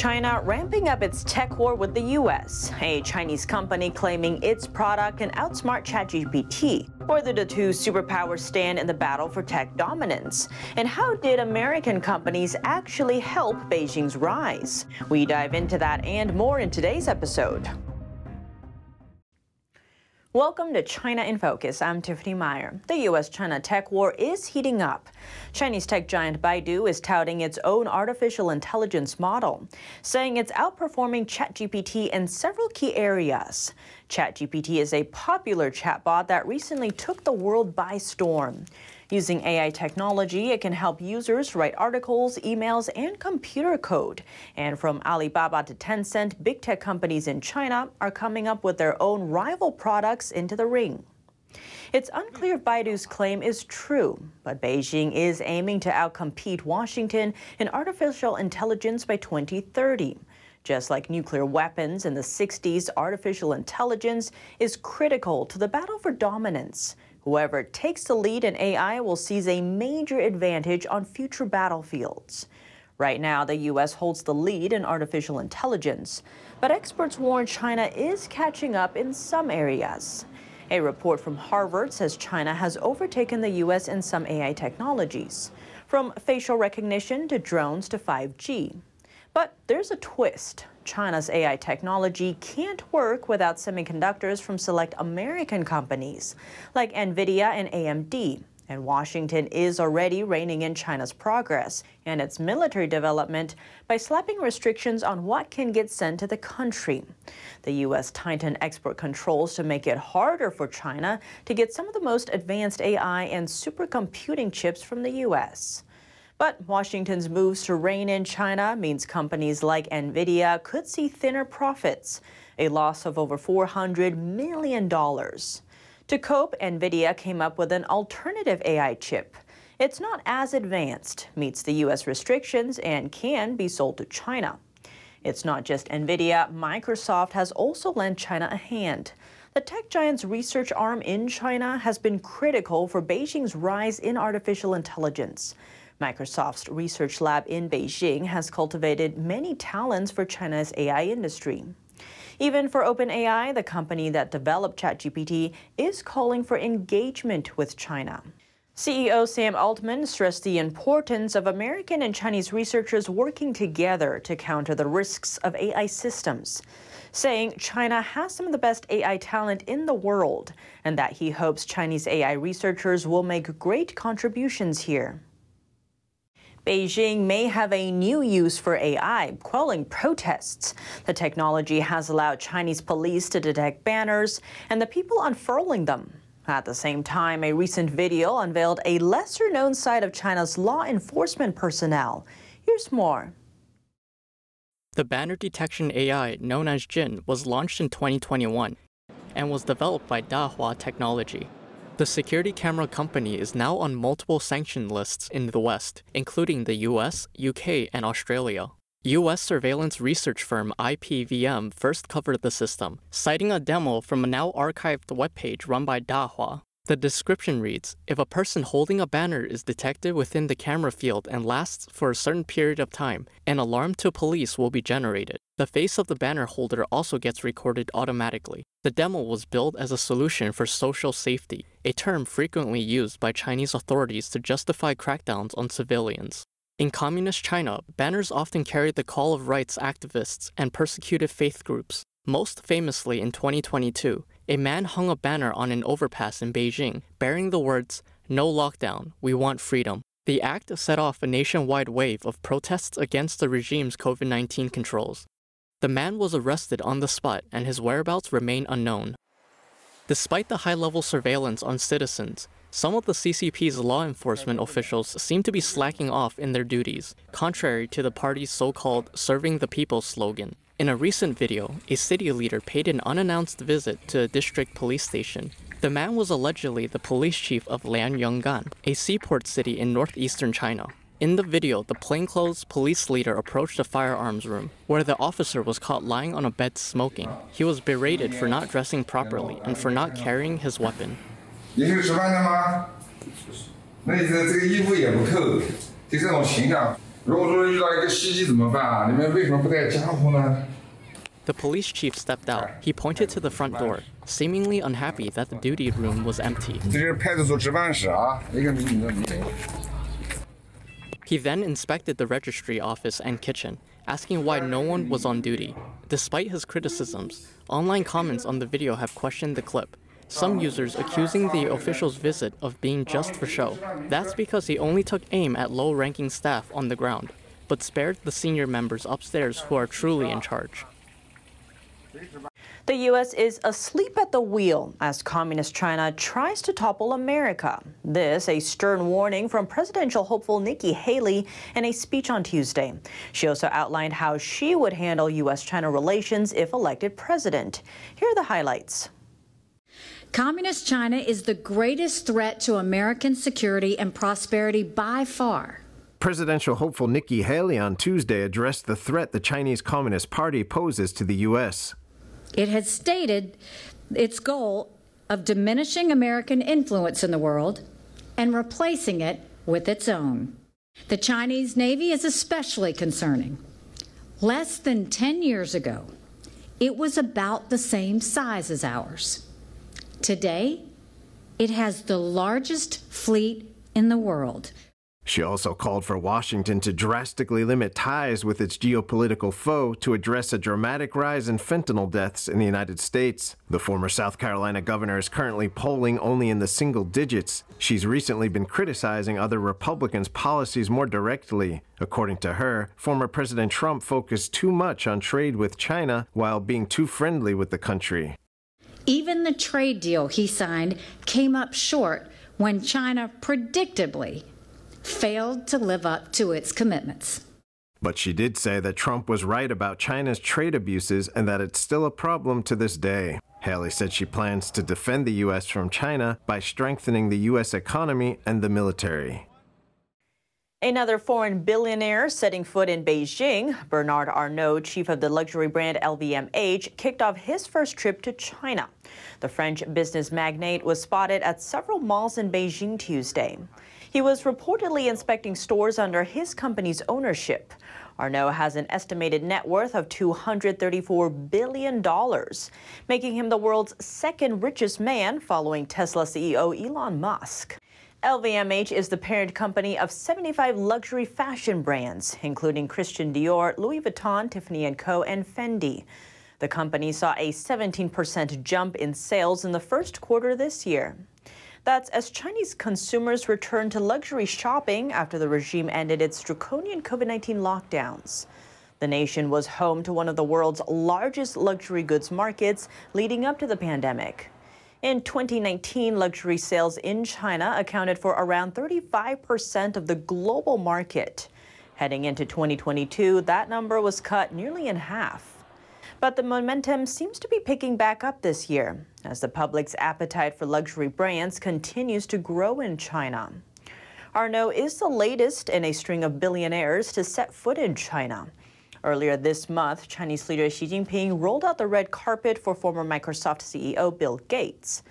China ramping up its tech war with the US, a Chinese company claiming its product can outsmart ChatGPT. Did the two superpowers stand in the battle for tech dominance? And how did American companies actually help Beijing's rise? We dive into that and more in today's episode. Welcome to China in Focus. I'm Tiffany Meyer. The U.S. China tech war is heating up. Chinese tech giant Baidu is touting its own artificial intelligence model, saying it's outperforming ChatGPT in several key areas. ChatGPT is a popular chatbot that recently took the world by storm. Using AI technology, it can help users write articles, emails, and computer code. And from Alibaba to Tencent, big tech companies in China are coming up with their own rival products into the ring. It's unclear if Baidu's claim is true, but Beijing is aiming to outcompete Washington in artificial intelligence by 2030. Just like nuclear weapons in the 60s, artificial intelligence is critical to the battle for dominance. Whoever takes the lead in AI will seize a major advantage on future battlefields. Right now, the U.S. holds the lead in artificial intelligence, but experts warn China is catching up in some areas. A report from Harvard says China has overtaken the U.S. in some AI technologies, from facial recognition to drones to 5G. But there's a twist. China's AI technology can't work without semiconductors from select American companies like NVIDIA and AMD. And Washington is already reining in China's progress and its military development by slapping restrictions on what can get sent to the country. The U.S. tightened export controls to make it harder for China to get some of the most advanced AI and supercomputing chips from the U.S. But Washington's moves to rein in China means companies like Nvidia could see thinner profits, a loss of over $400 million. To cope, Nvidia came up with an alternative AI chip. It's not as advanced, meets the U.S. restrictions, and can be sold to China. It's not just Nvidia, Microsoft has also lent China a hand. The tech giant's research arm in China has been critical for Beijing's rise in artificial intelligence. Microsoft's research lab in Beijing has cultivated many talents for China's AI industry. Even for OpenAI, the company that developed ChatGPT is calling for engagement with China. CEO Sam Altman stressed the importance of American and Chinese researchers working together to counter the risks of AI systems, saying China has some of the best AI talent in the world and that he hopes Chinese AI researchers will make great contributions here. Beijing may have a new use for AI, quelling protests. The technology has allowed Chinese police to detect banners and the people unfurling them. At the same time, a recent video unveiled a lesser known side of China's law enforcement personnel. Here's more. The banner detection AI, known as Jin, was launched in 2021 and was developed by Dahua Technology. The security camera company is now on multiple sanction lists in the West, including the US, UK, and Australia. US surveillance research firm IPVM first covered the system, citing a demo from a now archived webpage run by Dahua. The description reads If a person holding a banner is detected within the camera field and lasts for a certain period of time, an alarm to police will be generated. The face of the banner holder also gets recorded automatically. The demo was built as a solution for social safety, a term frequently used by Chinese authorities to justify crackdowns on civilians. In Communist China, banners often carried the call of rights activists and persecuted faith groups. Most famously in 2022, a man hung a banner on an overpass in Beijing bearing the words, No lockdown, we want freedom. The act set off a nationwide wave of protests against the regime's COVID 19 controls. The man was arrested on the spot and his whereabouts remain unknown. Despite the high level surveillance on citizens, some of the CCP's law enforcement officials seem to be slacking off in their duties, contrary to the party's so called serving the people slogan. In a recent video, a city leader paid an unannounced visit to a district police station. The man was allegedly the police chief of Lianyungang, a seaport city in northeastern China. In the video, the plainclothes police leader approached a firearms room, where the officer was caught lying on a bed smoking. He was berated for not dressing properly and for not carrying his weapon. 那这个衣服也不扣，就这种形象。如果说遇到一个袭击怎么办啊？你们为什么不带家伙呢？The police chief stepped out. He pointed to the front door, seemingly unhappy that the duty room was empty. He then inspected the registry office and kitchen, asking why no one was on duty. Despite his criticisms, online comments on the video have questioned the clip, some users accusing the official's visit of being just for show. That's because he only took aim at low ranking staff on the ground, but spared the senior members upstairs who are truly in charge. The U.S. is asleep at the wheel as Communist China tries to topple America. This, a stern warning from presidential hopeful Nikki Haley in a speech on Tuesday. She also outlined how she would handle U.S. China relations if elected president. Here are the highlights. Communist China is the greatest threat to American security and prosperity by far. Presidential hopeful Nikki Haley on Tuesday addressed the threat the Chinese Communist Party poses to the U.S. It has stated its goal of diminishing American influence in the world and replacing it with its own. The Chinese Navy is especially concerning. Less than 10 years ago, it was about the same size as ours. Today, it has the largest fleet in the world. She also called for Washington to drastically limit ties with its geopolitical foe to address a dramatic rise in fentanyl deaths in the United States. The former South Carolina governor is currently polling only in the single digits. She's recently been criticizing other Republicans' policies more directly. According to her, former President Trump focused too much on trade with China while being too friendly with the country. Even the trade deal he signed came up short when China predictably failed to live up to its commitments. But she did say that Trump was right about China's trade abuses and that it's still a problem to this day. Haley said she plans to defend the U.S. from China by strengthening the U.S. economy and the military. Another foreign billionaire setting foot in Beijing, Bernard Arnault, chief of the luxury brand LVMH, kicked off his first trip to China. The French business magnate was spotted at several malls in Beijing Tuesday. He was reportedly inspecting stores under his company's ownership. Arnault has an estimated net worth of $234 billion, making him the world's second richest man following Tesla CEO Elon Musk. LVMH is the parent company of 75 luxury fashion brands, including Christian Dior, Louis Vuitton, Tiffany & Co., and Fendi. The company saw a 17% jump in sales in the first quarter this year. That's as Chinese consumers return to luxury shopping after the regime ended its draconian COVID 19 lockdowns. The nation was home to one of the world's largest luxury goods markets leading up to the pandemic. In 2019, luxury sales in China accounted for around 35% of the global market. Heading into 2022, that number was cut nearly in half. But the momentum seems to be picking back up this year as the public's appetite for luxury brands continues to grow in China. Arnault is the latest in a string of billionaires to set foot in China. Earlier this month, Chinese leader Xi Jinping rolled out the red carpet for former Microsoft CEO Bill Gates.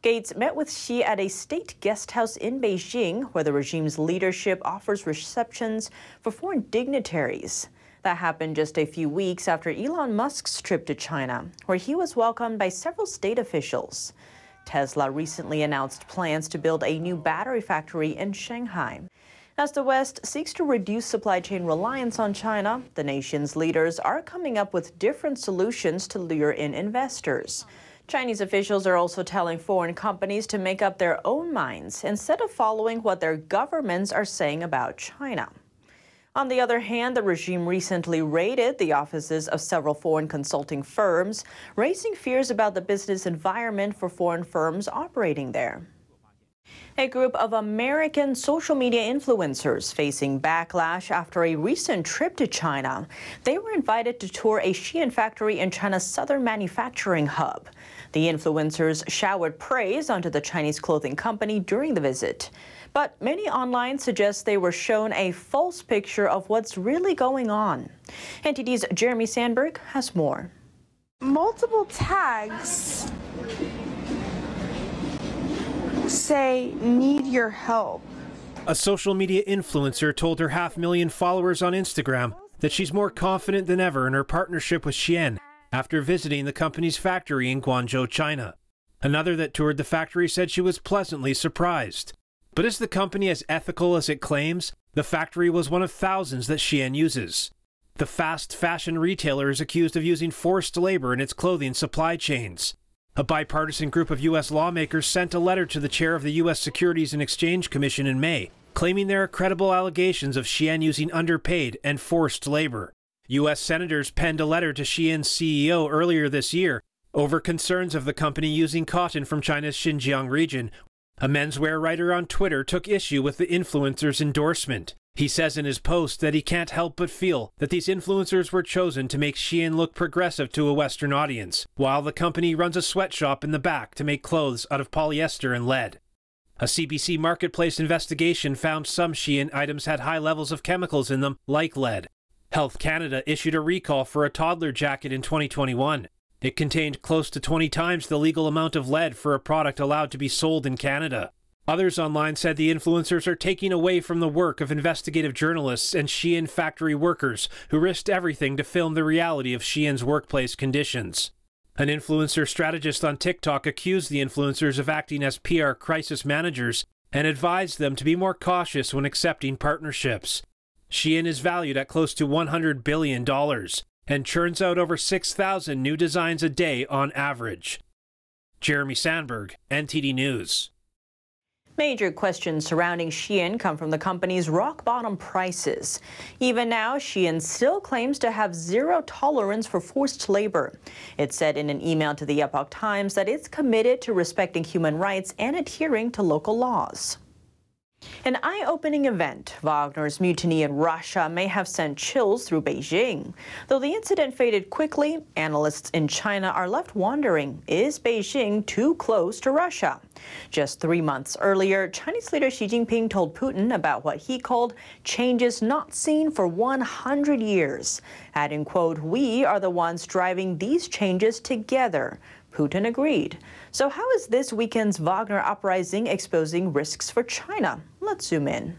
Gates met with Xi at a state guest house in Beijing, where the regime's leadership offers receptions for foreign dignitaries. That happened just a few weeks after Elon Musk's trip to China, where he was welcomed by several state officials. Tesla recently announced plans to build a new battery factory in Shanghai. As the West seeks to reduce supply chain reliance on China, the nation's leaders are coming up with different solutions to lure in investors. Chinese officials are also telling foreign companies to make up their own minds instead of following what their governments are saying about China. On the other hand, the regime recently raided the offices of several foreign consulting firms, raising fears about the business environment for foreign firms operating there. A group of American social media influencers facing backlash after a recent trip to China. They were invited to tour a Shein factory in China's southern manufacturing hub. The influencers showered praise onto the Chinese clothing company during the visit. But many online suggest they were shown a false picture of what's really going on. NTD's Jeremy Sandberg has more. Multiple tags say, need your help. A social media influencer told her half million followers on Instagram that she's more confident than ever in her partnership with Shein after visiting the company's factory in Guangzhou, China. Another that toured the factory said she was pleasantly surprised. But is the company as ethical as it claims? The factory was one of thousands that Shein uses. The fast fashion retailer is accused of using forced labor in its clothing supply chains. A bipartisan group of U.S. lawmakers sent a letter to the chair of the U.S. Securities and Exchange Commission in May, claiming there are credible allegations of Shein using underpaid and forced labor. U.S. senators penned a letter to Shein's CEO earlier this year over concerns of the company using cotton from China's Xinjiang region. A menswear writer on Twitter took issue with the influencer's endorsement. He says in his post that he can't help but feel that these influencers were chosen to make Shein look progressive to a Western audience, while the company runs a sweatshop in the back to make clothes out of polyester and lead. A CBC Marketplace investigation found some Shein items had high levels of chemicals in them, like lead. Health Canada issued a recall for a toddler jacket in 2021. It contained close to 20 times the legal amount of lead for a product allowed to be sold in Canada. Others online said the influencers are taking away from the work of investigative journalists and Shein factory workers who risked everything to film the reality of Shein's workplace conditions. An influencer strategist on TikTok accused the influencers of acting as PR crisis managers and advised them to be more cautious when accepting partnerships. Shein is valued at close to $100 billion and churns out over 6,000 new designs a day on average. Jeremy Sandberg, NTD News. Major questions surrounding Shein come from the company's rock bottom prices. Even now, Shein still claims to have zero tolerance for forced labor. It said in an email to the Epoch Times that it's committed to respecting human rights and adhering to local laws. An eye-opening event, Wagner's mutiny in Russia may have sent chills through Beijing. Though the incident faded quickly, analysts in China are left wondering, is Beijing too close to Russia? Just three months earlier, Chinese leader Xi Jinping told Putin about what he called changes not seen for 100 years, adding, quote, we are the ones driving these changes together. Putin agreed. So, how is this weekend's Wagner uprising exposing risks for China? Let's zoom in.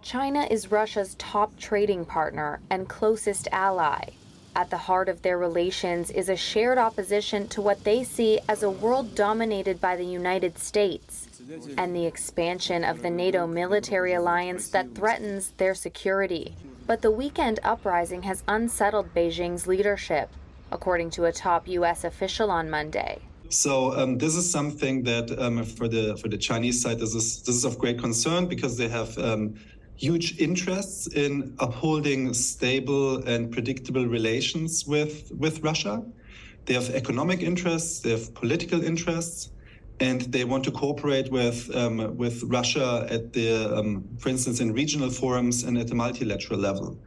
China is Russia's top trading partner and closest ally. At the heart of their relations is a shared opposition to what they see as a world dominated by the United States and the expansion of the NATO military alliance that threatens their security. But the weekend uprising has unsettled Beijing's leadership according to a top U.S. official on Monday. So um, this is something that um, for the for the Chinese side this is this is of great concern because they have um, huge interests in upholding stable and predictable relations with with Russia. They have economic interests, they have political interests, and they want to cooperate with um, with Russia at the, um, for instance, in regional forums and at the multilateral level.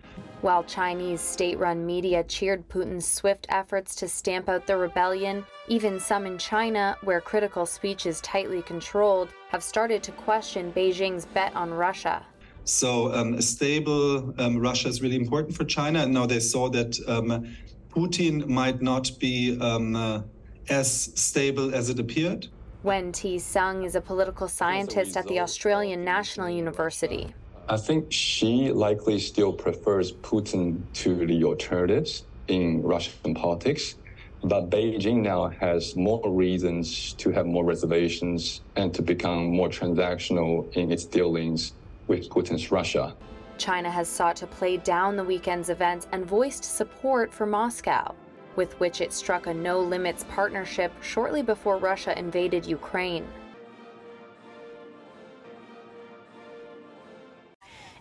While Chinese state run media cheered Putin's swift efforts to stamp out the rebellion, even some in China, where critical speech is tightly controlled, have started to question Beijing's bet on Russia. So, um, a stable um, Russia is really important for China. And now they saw that um, Putin might not be um, uh, as stable as it appeared. Wen-Ti Sung is a political scientist at the Australian National University. I think Xi likely still prefers Putin to the alternatives in Russian politics. But Beijing now has more reasons to have more reservations and to become more transactional in its dealings with Putin's Russia. China has sought to play down the weekend's events and voiced support for Moscow, with which it struck a no limits partnership shortly before Russia invaded Ukraine.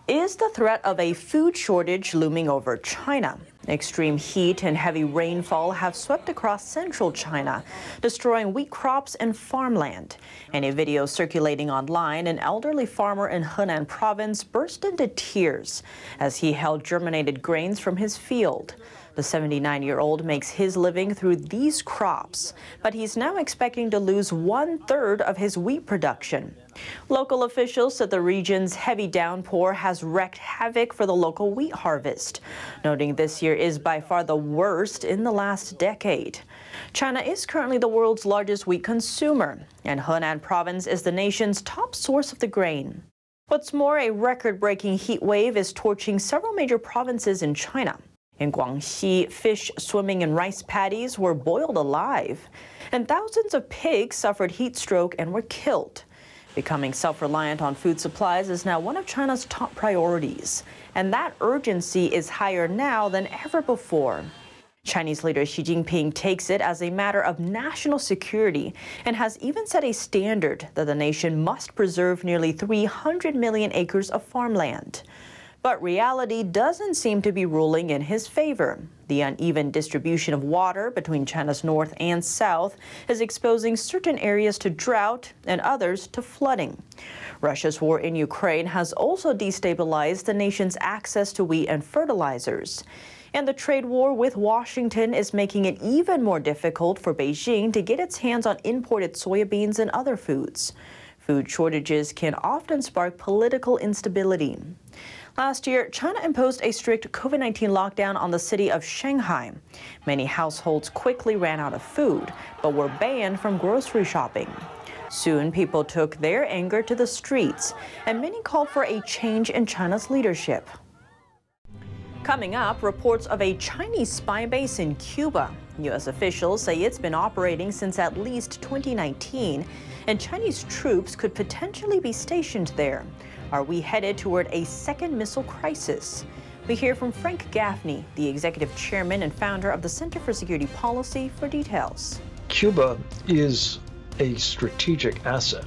Is the threat of a food shortage looming over China? Extreme heat and heavy rainfall have swept across central China, destroying wheat crops and farmland. In a video circulating online, an elderly farmer in Henan province burst into tears as he held germinated grains from his field. The 79 year old makes his living through these crops, but he's now expecting to lose one third of his wheat production. Local officials said the region's heavy downpour has wreaked havoc for the local wheat harvest, noting this year is by far the worst in the last decade. China is currently the world's largest wheat consumer, and Henan province is the nation's top source of the grain. What's more, a record breaking heat wave is torching several major provinces in China. In Guangxi, fish swimming in rice paddies were boiled alive, and thousands of pigs suffered heat stroke and were killed. Becoming self reliant on food supplies is now one of China's top priorities, and that urgency is higher now than ever before. Chinese leader Xi Jinping takes it as a matter of national security and has even set a standard that the nation must preserve nearly 300 million acres of farmland. But reality doesn't seem to be ruling in his favor. The uneven distribution of water between China's north and south is exposing certain areas to drought and others to flooding. Russia's war in Ukraine has also destabilized the nation's access to wheat and fertilizers. And the trade war with Washington is making it even more difficult for Beijing to get its hands on imported soybeans and other foods. Food shortages can often spark political instability. Last year, China imposed a strict COVID 19 lockdown on the city of Shanghai. Many households quickly ran out of food, but were banned from grocery shopping. Soon, people took their anger to the streets, and many called for a change in China's leadership. Coming up, reports of a Chinese spy base in Cuba. U.S. officials say it's been operating since at least 2019, and Chinese troops could potentially be stationed there. Are we headed toward a second missile crisis? We hear from Frank Gaffney, the executive chairman and founder of the Center for Security Policy, for details. Cuba is a strategic asset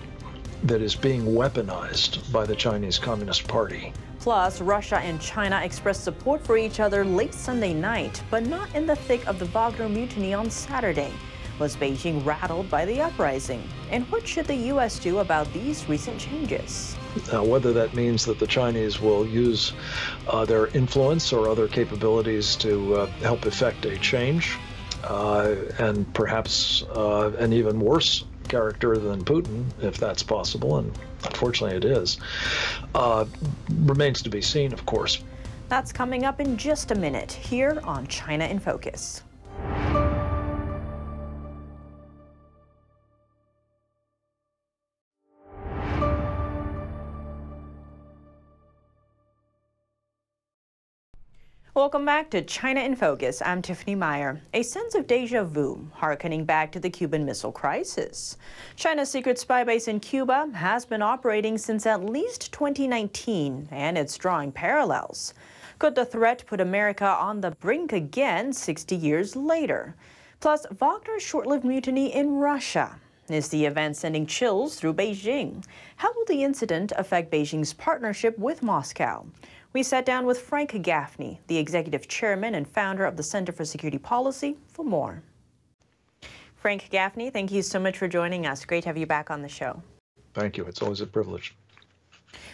that is being weaponized by the Chinese Communist Party. Plus, Russia and China expressed support for each other late Sunday night, but not in the thick of the Wagner mutiny on Saturday. Was Beijing rattled by the uprising? And what should the U.S. do about these recent changes? Now, whether that means that the Chinese will use uh, their influence or other capabilities to uh, help effect a change, uh, and perhaps uh, an even worse character than Putin, if that's possible, and unfortunately it is, uh, remains to be seen, of course. That's coming up in just a minute here on China in Focus. Welcome back to China in Focus. I'm Tiffany Meyer. A sense of deja vu, harkening back to the Cuban Missile Crisis. China's secret spy base in Cuba has been operating since at least 2019, and it's drawing parallels. Could the threat put America on the brink again 60 years later? Plus, Wagner's short lived mutiny in Russia. Is the event sending chills through Beijing? How will the incident affect Beijing's partnership with Moscow? We sat down with Frank Gaffney, the executive chairman and founder of the Center for Security Policy, for more. Frank Gaffney, thank you so much for joining us. Great to have you back on the show. Thank you. It's always a privilege.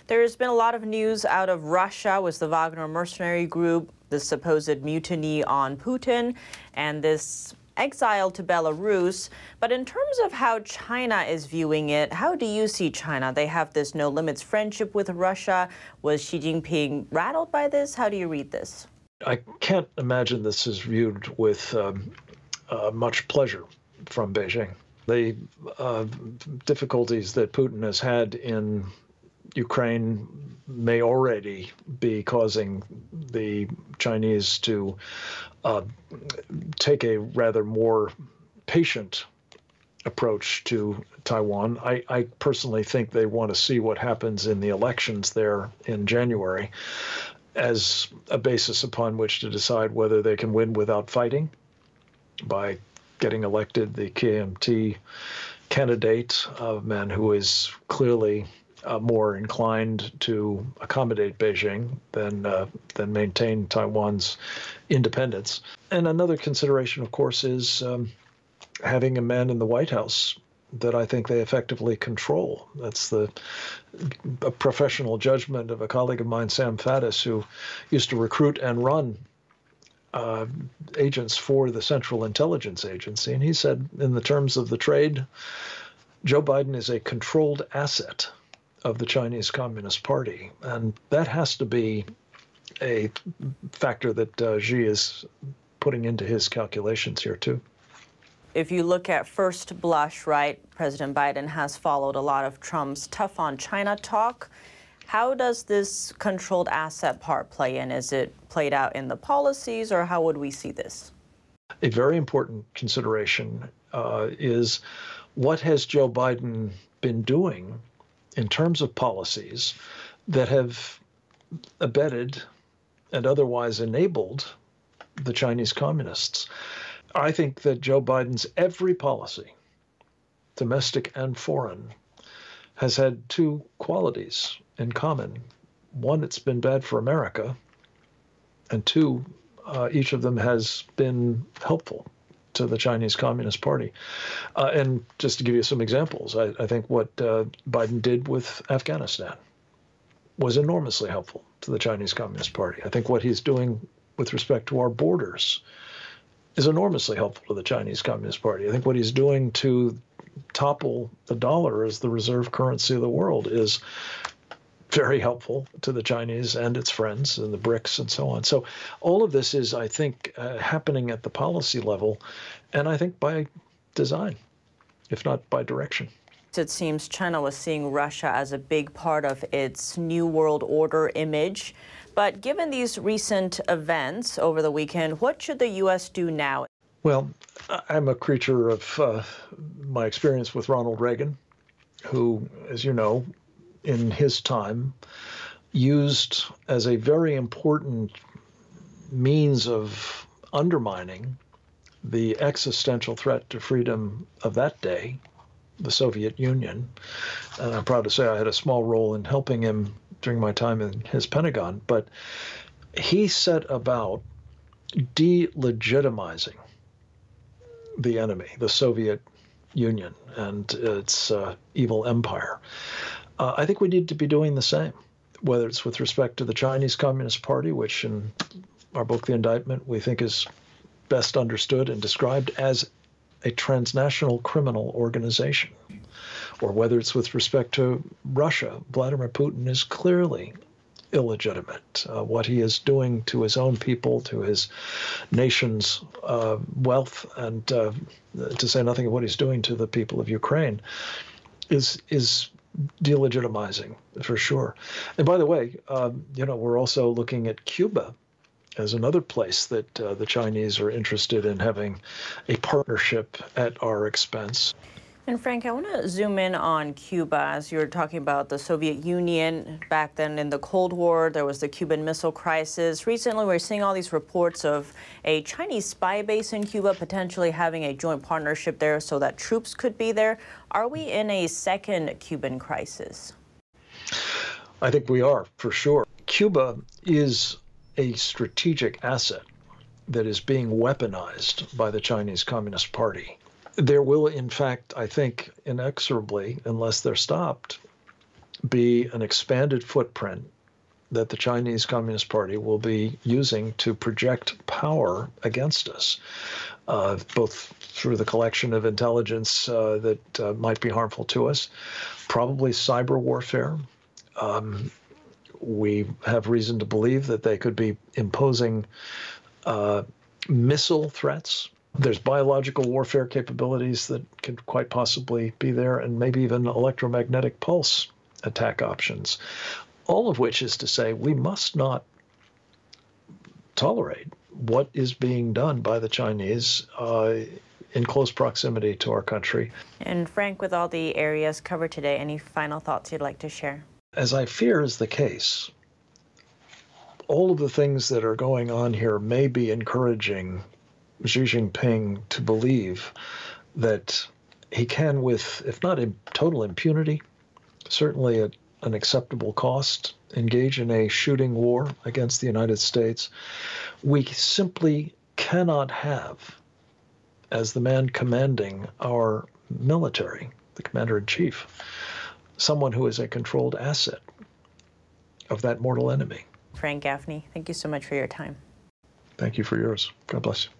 There's been a lot of news out of Russia with the Wagner mercenary group, the supposed mutiny on Putin, and this exile to Belarus. But in terms of how China is viewing it, how do you see China? They have this no limits friendship with Russia. Was Xi Jinping rattled by this? How do you read this? I can't imagine this is viewed with um, uh, much pleasure from Beijing. The uh, difficulties that Putin has had in Ukraine may already be causing the Chinese to uh, take a rather more patient approach to Taiwan. I, I, personally think they want to see what happens in the elections there in January as a basis upon which to decide whether they can win without fighting by getting elected the KMT candidate, a man who is clearly uh, more inclined to accommodate Beijing than uh, than maintain Taiwan's independence. And another consideration, of course, is um, having a man in the White House that I think they effectively control. That's the professional judgment of a colleague of mine, Sam Faddis, who used to recruit and run uh, agents for the Central Intelligence Agency. And he said, in the terms of the trade, Joe Biden is a controlled asset of the Chinese Communist Party. And that has to be a factor that uh, Xi is putting into his calculations here, too. If you look at first blush, right, President Biden has followed a lot of Trump's tough on China talk. How does this controlled asset part play in? Is it played out in the policies, or how would we see this? A very important consideration uh, is what has Joe Biden been doing in terms of policies that have abetted and otherwise enabled the Chinese communists. I think that Joe Biden's every policy, domestic and foreign, has had two qualities in common. One, it's been bad for America, and two, uh, each of them has been helpful to the Chinese Communist Party. Uh, and just to give you some examples, I, I think what uh, Biden did with Afghanistan was enormously helpful to the Chinese Communist Party. I think what he's doing with respect to our borders is enormously helpful to the Chinese Communist Party. I think what he's doing to topple the dollar as the reserve currency of the world is very helpful to the Chinese and its friends and the BRICS and so on. So all of this is, I think, uh, happening at the policy level, and I think by design, if not by direction. It seems China was seeing Russia as a big part of its New World Order image. But given these recent events over the weekend, what should the U.S. do now? Well, I'm a creature of uh, my experience with Ronald Reagan, who, as you know, in his time, used as a very important means of undermining the existential threat to freedom of that day the Soviet Union. And I'm proud to say I had a small role in helping him during my time in his Pentagon. But he set about delegitimizing the enemy, the Soviet Union, and its uh, evil empire. Uh, I think we need to be doing the same, whether it's with respect to the Chinese Communist Party, which in our book, The Indictment, we think is best understood and described as a transnational criminal organization, or whether it's with respect to Russia. Vladimir Putin is clearly illegitimate. Uh, what he is doing to his own people, to his nation's uh, wealth, and uh, to say nothing of what he's doing to the people of Ukraine, is is delegitimizing for sure. And by the way, um, you know, we're also looking at Cuba as another place that uh, the Chinese are interested in having a partnership at our expense. And Frank, I want to zoom in on Cuba as you were talking about the Soviet Union back then in the Cold War. There was the Cuban Missile Crisis. Recently, we're seeing all these reports of a Chinese spy base in Cuba potentially having a joint partnership there so that troops could be there. Are we in a second Cuban crisis? I think we are, for sure. Cuba is a strategic asset that is being weaponized by the Chinese Communist Party. There will, in fact, I think, inexorably, unless they're stopped, be an expanded footprint that the Chinese Communist Party will be using to project power against us, uh, both through the collection of intelligence uh, that uh, might be harmful to us, probably cyber warfare, um, we have reason to believe that they could be imposing uh, missile threats. There's biological warfare capabilities that could quite possibly be there, and maybe even electromagnetic pulse attack options. All of which is to say, we must not tolerate what is being done by the Chinese uh, in close proximity to our country. And Frank, with all the areas covered today, any final thoughts you'd like to share? as I fear is the case, all of the things that are going on here may be encouraging Xi Jinping to believe that he can, with, if not in total impunity, certainly at an acceptable cost, engage in a shooting war against the United States. We simply cannot have, as the man commanding our military, the commander in chief, someone who is a controlled asset of that mortal enemy. Frank Gaffney, thank you so much for your time. Thank you for yours. God bless you.